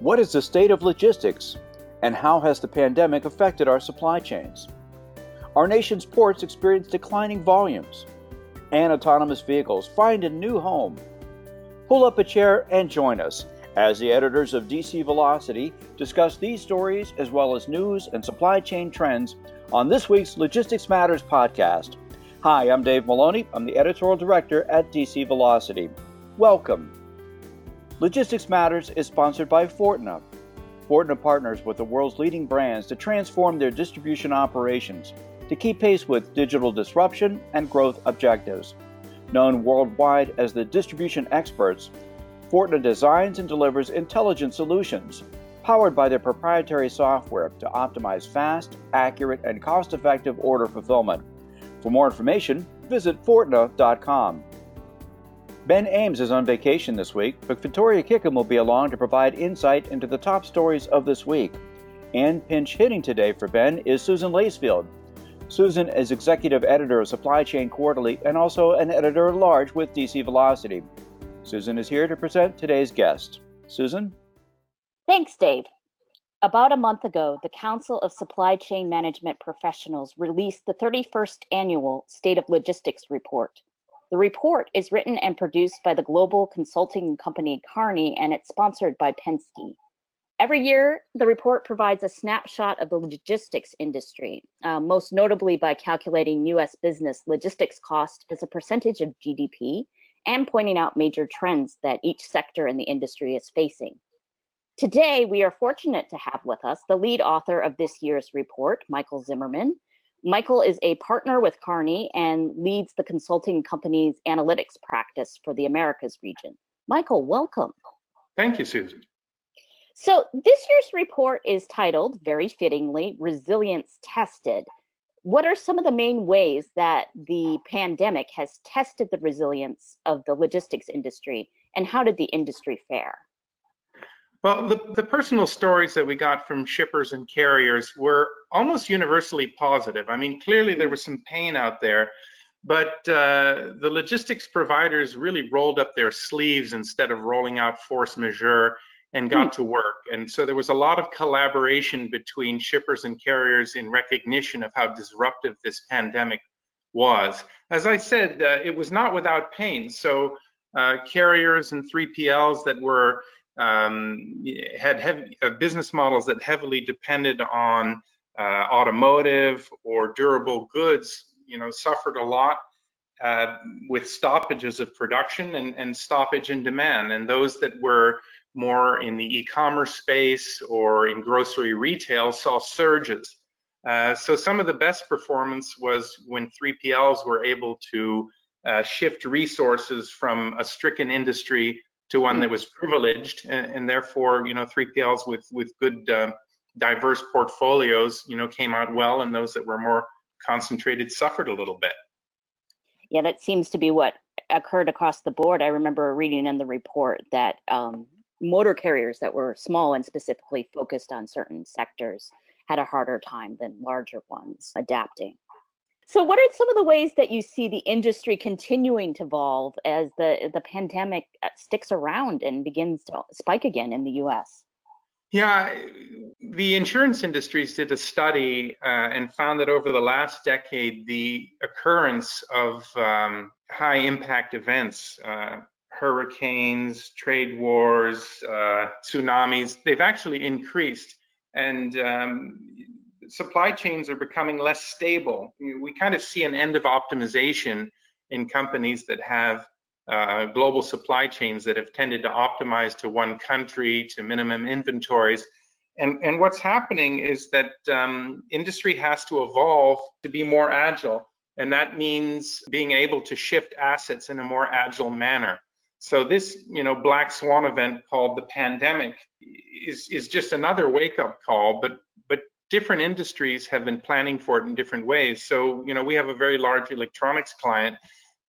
What is the state of logistics, and how has the pandemic affected our supply chains? Our nation's ports experience declining volumes, and autonomous vehicles find a new home. Pull up a chair and join us as the editors of DC Velocity discuss these stories as well as news and supply chain trends on this week's Logistics Matters podcast. Hi, I'm Dave Maloney. I'm the editorial director at DC Velocity. Welcome. Logistics Matters is sponsored by Fortna. Fortna partners with the world's leading brands to transform their distribution operations to keep pace with digital disruption and growth objectives. Known worldwide as the distribution experts, Fortna designs and delivers intelligent solutions powered by their proprietary software to optimize fast, accurate, and cost effective order fulfillment. For more information, visit Fortna.com. Ben Ames is on vacation this week, but Victoria Kickham will be along to provide insight into the top stories of this week. And pinch hitting today for Ben is Susan Lacefield. Susan is executive editor of Supply Chain Quarterly and also an editor at large with DC Velocity. Susan is here to present today's guest. Susan? Thanks, Dave. About a month ago, the Council of Supply Chain Management Professionals released the 31st Annual State of Logistics Report. The report is written and produced by the global consulting company Kearney, and it's sponsored by Penske. Every year, the report provides a snapshot of the logistics industry, uh, most notably by calculating US business logistics cost as a percentage of GDP and pointing out major trends that each sector in the industry is facing. Today, we are fortunate to have with us the lead author of this year's report, Michael Zimmerman, Michael is a partner with Kearney and leads the consulting company's analytics practice for the Americas region. Michael, welcome. Thank you, Susan. So, this year's report is titled, very fittingly, Resilience Tested. What are some of the main ways that the pandemic has tested the resilience of the logistics industry, and how did the industry fare? Well, the, the personal stories that we got from shippers and carriers were almost universally positive. I mean, clearly there was some pain out there, but uh, the logistics providers really rolled up their sleeves instead of rolling out force majeure and got to work. And so there was a lot of collaboration between shippers and carriers in recognition of how disruptive this pandemic was. As I said, uh, it was not without pain. So uh, carriers and 3PLs that were um, had heavy, uh, business models that heavily depended on uh, automotive or durable goods, you know, suffered a lot uh, with stoppages of production and, and stoppage in demand. And those that were more in the e-commerce space or in grocery retail saw surges. Uh, so some of the best performance was when 3PLs were able to uh, shift resources from a stricken industry to one that was privileged, and, and therefore, you know, 3PLs with with good uh, diverse portfolios, you know, came out well, and those that were more concentrated suffered a little bit. Yeah, that seems to be what occurred across the board. I remember reading in the report that um, motor carriers that were small and specifically focused on certain sectors had a harder time than larger ones adapting. So, what are some of the ways that you see the industry continuing to evolve as the the pandemic uh, sticks around and begins to spike again in the U.S.? Yeah, the insurance industries did a study uh, and found that over the last decade, the occurrence of um, high impact events, uh, hurricanes, trade wars, uh, tsunamis, they've actually increased. And um, supply chains are becoming less stable. We kind of see an end of optimization in companies that have uh, global supply chains that have tended to optimize to one country, to minimum inventories. And, and what's happening is that um, industry has to evolve to be more agile. And that means being able to shift assets in a more agile manner. So this, you know, black swan event called the pandemic is, is just another wake up call, but different industries have been planning for it in different ways. So, you know, we have a very large electronics client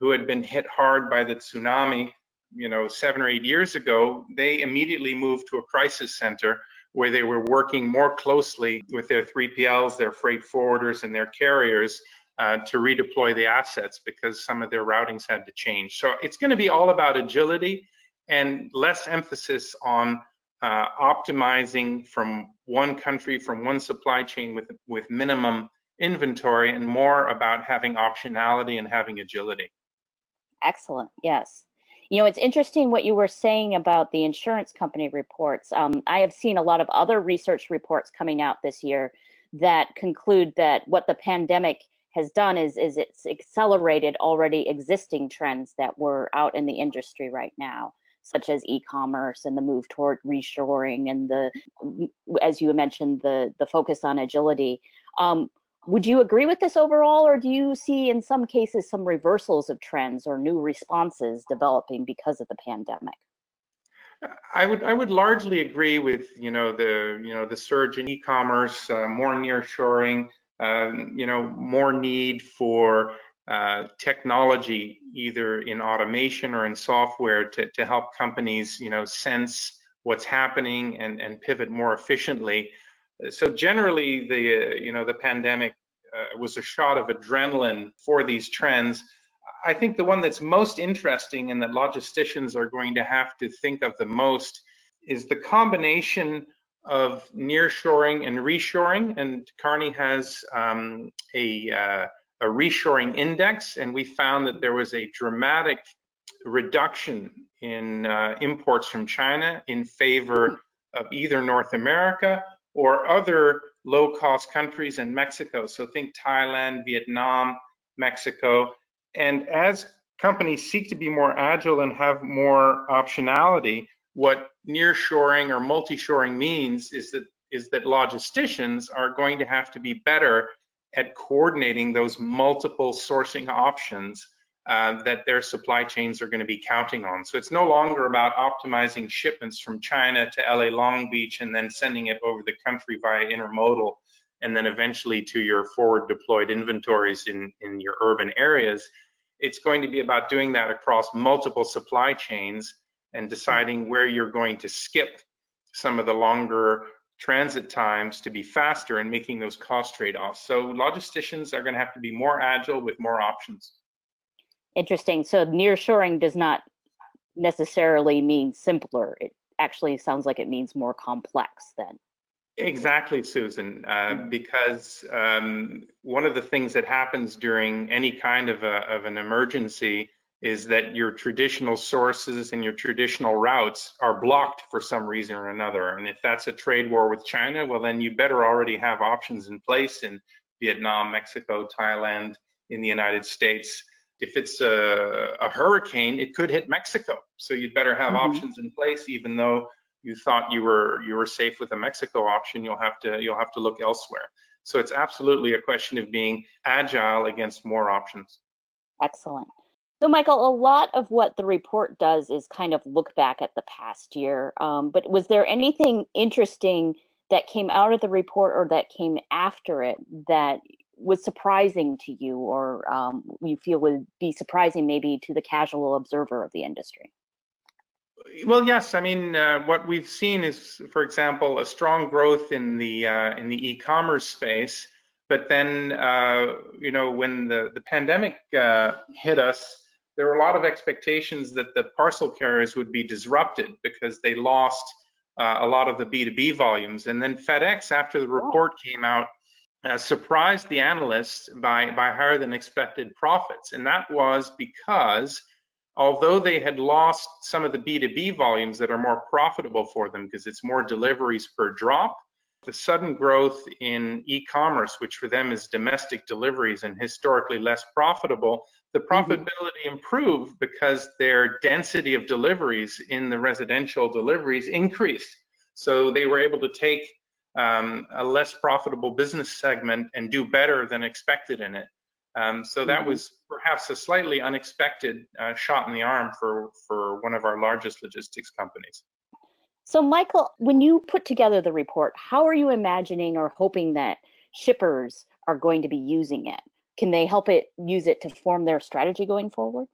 who had been hit hard by the tsunami, you know, seven or eight years ago. They immediately moved to a crisis center where they were working more closely with their 3PLs, their freight forwarders, and their carriers uh, to redeploy the assets because some of their routings had to change. So it's going to be all about agility and less emphasis on uh, optimizing from one country, from one supply chain with, with minimum inventory, and more about having optionality and having agility. Excellent. Yes. You know, it's interesting what you were saying about the insurance company reports. Um, I have seen a lot of other research reports coming out this year that conclude that what the pandemic has done is is it's accelerated already existing trends that were out in the industry right now such as e-commerce and the move toward reshoring and the as you mentioned the the focus on agility um, would you agree with this overall or do you see in some cases some reversals of trends or new responses developing because of the pandemic? I would I would largely agree with you know the you know the surge in e-commerce, uh, more nearshoring, um, you know more need for uh, technology either in automation or in software to to help companies you know sense what's happening and and pivot more efficiently. So generally, the uh, you know the pandemic uh, was a shot of adrenaline for these trends I think the one that's most interesting and that logisticians are going to have to think of the most is the combination of nearshoring and reshoring. And Kearney has um, a, uh, a reshoring index, and we found that there was a dramatic reduction in uh, imports from China in favor of either North America or other low cost countries and Mexico. So think Thailand, Vietnam, Mexico. And as companies seek to be more agile and have more optionality, what nearshoring or multi-shoring means is that is that logisticians are going to have to be better at coordinating those multiple sourcing options uh, that their supply chains are going to be counting on. So it's no longer about optimizing shipments from China to LA Long Beach and then sending it over the country via intermodal and then eventually to your forward deployed inventories in, in your urban areas it's going to be about doing that across multiple supply chains and deciding where you're going to skip some of the longer transit times to be faster and making those cost trade-offs. So logisticians are going to have to be more agile with more options. Interesting. So nearshoring does not necessarily mean simpler. It actually sounds like it means more complex then. Exactly, Susan, uh, mm-hmm. because um, one of the things that happens during any kind of, a, of an emergency is that your traditional sources and your traditional routes are blocked for some reason or another. And if that's a trade war with China, well, then you better already have options in place in Vietnam, Mexico, Thailand, in the United States. If it's a, a hurricane, it could hit Mexico. So you'd better have mm-hmm. options in place, even though you thought you were you were safe with a Mexico option, you'll have to you'll have to look elsewhere. So it's absolutely a question of being agile against more options. Excellent. So, Michael, a lot of what the report does is kind of look back at the past year. Um, but was there anything interesting that came out of the report or that came after it that was surprising to you or um, you feel would be surprising maybe to the casual observer of the industry? Well, yes. I mean, uh, what we've seen is, for example, a strong growth in the uh, in the e-commerce space. But then, uh, you know, when the the pandemic uh, hit us, there were a lot of expectations that the parcel carriers would be disrupted because they lost uh, a lot of the B2B volumes. And then FedEx, after the report came out, uh, surprised the analysts by by higher than expected profits, and that was because although they had lost some of the B2B volumes that are more profitable for them because it's more deliveries per drop, the sudden growth in e-commerce, which for them is domestic deliveries and historically less profitable, the mm-hmm. profitability improved because their density of deliveries in the residential deliveries increased. So they were able to take um, a less profitable business segment and do better than expected in it. Um, so that mm-hmm. was perhaps a slightly unexpected uh, shot in the arm for, for one of our largest logistics companies. So, Michael, when you put together the report, how are you imagining or hoping that shippers are going to be using it? Can they help it use it to form their strategy going forward?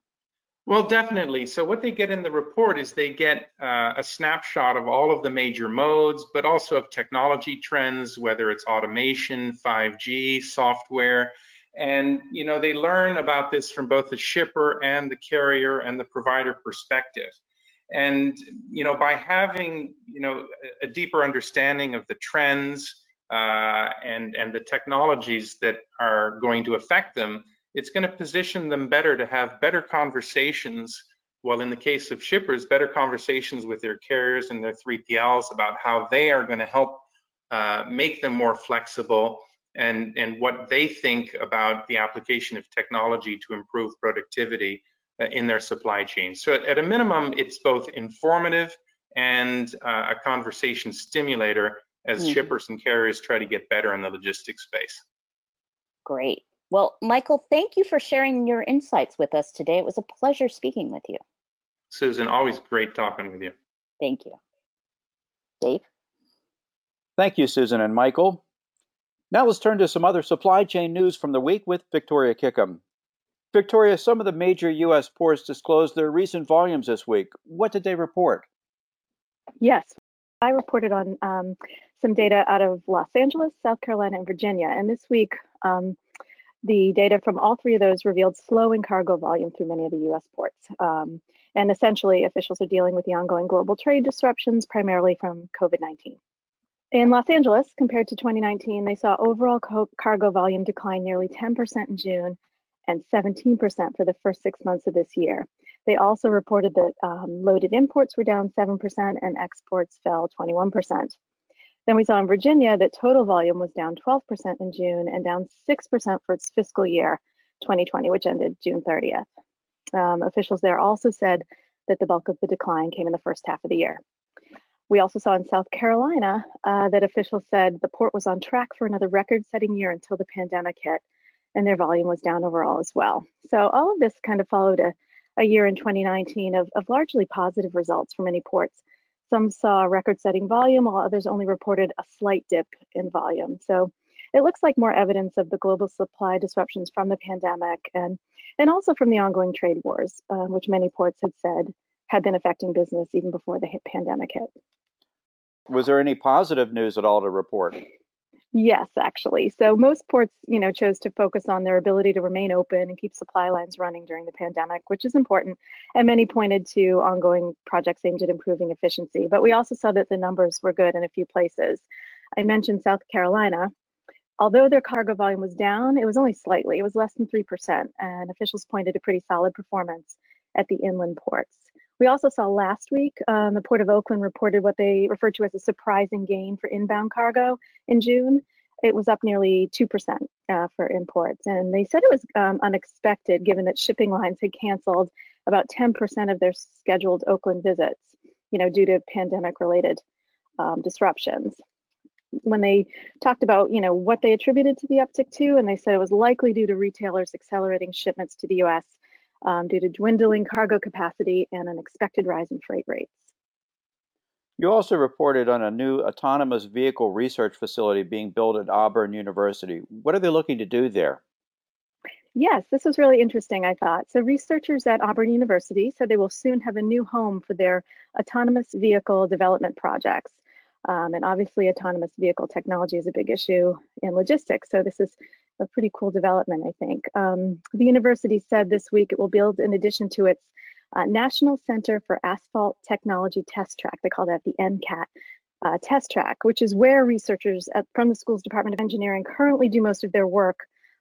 Well, definitely. So, what they get in the report is they get uh, a snapshot of all of the major modes, but also of technology trends, whether it's automation, 5G, software, and you know they learn about this from both the shipper and the carrier and the provider perspective And you know, by having you know a deeper understanding of the trends uh, and and the technologies that are going to affect them, it's going to position them better to have better conversations. Well, in the case of shippers, better conversations with their carriers and their 3PLs about how they are going to help uh, make them more flexible and, and what they think about the application of technology to improve productivity uh, in their supply chain. So at, at, a minimum, it's both informative and uh, a conversation stimulator as mm. shippers and carriers try to get better in the logistics space. Great. Well, Michael, thank you for sharing your insights with us today. It was a pleasure speaking with you. Susan, always great talking with you. Thank you. Dave? Thank you, Susan and Michael. Now let's turn to some other supply chain news from the week with Victoria Kickham. Victoria, some of the major U.S. ports disclosed their recent volumes this week. What did they report? Yes, I reported on um, some data out of Los Angeles, South Carolina, and Virginia. And this week, um, the data from all three of those revealed slowing cargo volume through many of the U.S. ports. Um, and essentially, officials are dealing with the ongoing global trade disruptions, primarily from COVID 19. In Los Angeles, compared to 2019, they saw overall cargo volume decline nearly 10% in June and 17% for the first six months of this year. They also reported that um, loaded imports were down 7% and exports fell 21%. Then we saw in Virginia that total volume was down 12% in June and down 6% for its fiscal year 2020, which ended June 30th. Um, officials there also said that the bulk of the decline came in the first half of the year. We also saw in South Carolina uh, that officials said the port was on track for another record setting year until the pandemic hit, and their volume was down overall as well. So, all of this kind of followed a, a year in 2019 of, of largely positive results for many ports. Some saw record setting volume, while others only reported a slight dip in volume. So, it looks like more evidence of the global supply disruptions from the pandemic and, and also from the ongoing trade wars, uh, which many ports had said had been affecting business even before the pandemic hit. Was there any positive news at all to report? Yes, actually. So most ports, you know, chose to focus on their ability to remain open and keep supply lines running during the pandemic, which is important. And many pointed to ongoing projects aimed at improving efficiency. But we also saw that the numbers were good in a few places. I mentioned South Carolina. Although their cargo volume was down, it was only slightly. It was less than 3%. And officials pointed to pretty solid performance at the inland ports. We also saw last week um, the Port of Oakland reported what they referred to as a surprising gain for inbound cargo in June. It was up nearly 2% uh, for imports. And they said it was um, unexpected given that shipping lines had canceled about 10% of their scheduled Oakland visits, you know, due to pandemic related um, disruptions. When they talked about, you know, what they attributed to the uptick to, and they said it was likely due to retailers accelerating shipments to the US due to dwindling cargo capacity and an expected rise in freight rates. You also reported on a new autonomous vehicle research facility being built at Auburn University. What are they looking to do there? Yes, this was really interesting, I thought. So, researchers at Auburn University said they will soon have a new home for their autonomous vehicle development projects. Um, and obviously, autonomous vehicle technology is a big issue in logistics. So, this is a pretty cool development, I think. Um, the university said this week it will build, in addition to its uh, National Center for Asphalt Technology Test Track, they call that the NCAT uh, test track, which is where researchers at, from the school's Department of Engineering currently do most of their work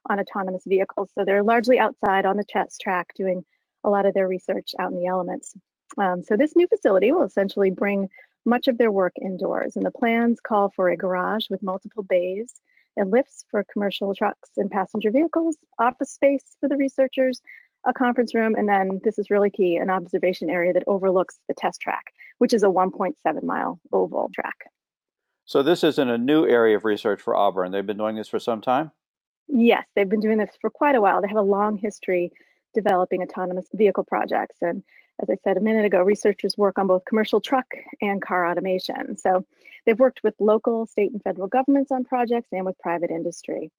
on autonomous vehicles. So they're largely outside on the test track doing a lot of their research out in the elements. Um, so this new facility will essentially bring much of their work indoors, and the plans call for a garage with multiple bays and lifts for commercial trucks and passenger vehicles, office space for the researchers, a conference room, and then this is really key, an observation area that overlooks the test track, which is a 1.7 mile oval track. So this isn't a new area of research for Auburn. They've been doing this for some time? Yes, they've been doing this for quite a while. They have a long history developing autonomous vehicle projects. And as I said a minute ago, researchers work on both commercial truck and car automation. So they've worked with local, state, and federal governments on projects and with private industry.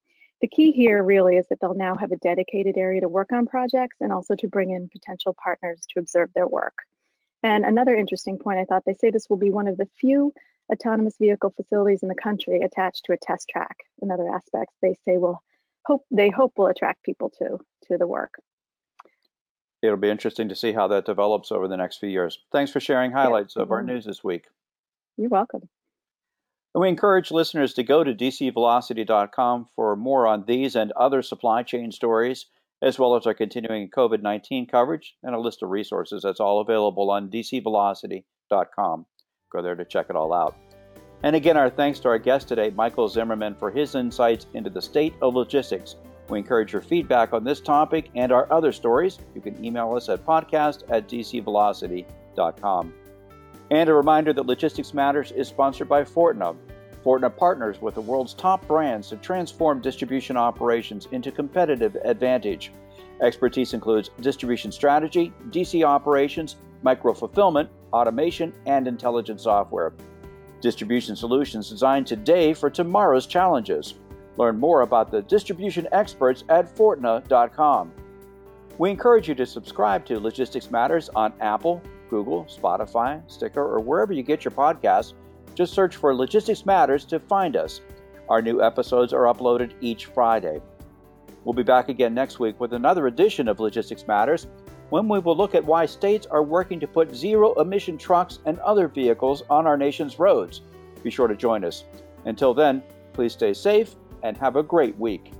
The key here really is that they'll now have a dedicated area to work on projects and also to bring in potential partners to observe their work. And another interesting point, I thought they say this will be one of the few autonomous vehicle facilities in the country attached to a test track. Another aspect they say will hope they hope will attract people to to the work. it'll be interesting to see how that develops over the next few years. Thanks for sharing highlights yeah, of our mm-hmm. news this week. You're welcome. And we encourage listeners to go to dcvelocity.com for more on these and other supply chain stories, as well as our continuing COVID 19 coverage and a list of resources that's all available on dcvelocity.com. Go there to check it all out. And again, our thanks to our guest today, Michael Zimmerman, for his insights into the state of logistics. We encourage your feedback on this topic and our other stories. You can email us at podcast at dcvelocity.com. And a reminder that Logistics Matters is sponsored by Fortna. Fortna partners with the world's top brands to transform distribution operations into competitive advantage. Expertise includes distribution strategy, DC operations, micro fulfillment, automation, and intelligent software. Distribution solutions designed today for tomorrow's challenges. Learn more about the distribution experts at Fortna.com. We encourage you to subscribe to Logistics Matters on Apple, Google, Spotify, Stitcher, or wherever you get your podcasts. Just search for Logistics Matters to find us. Our new episodes are uploaded each Friday. We'll be back again next week with another edition of Logistics Matters when we will look at why states are working to put zero emission trucks and other vehicles on our nation's roads. Be sure to join us. Until then, please stay safe and have a great week.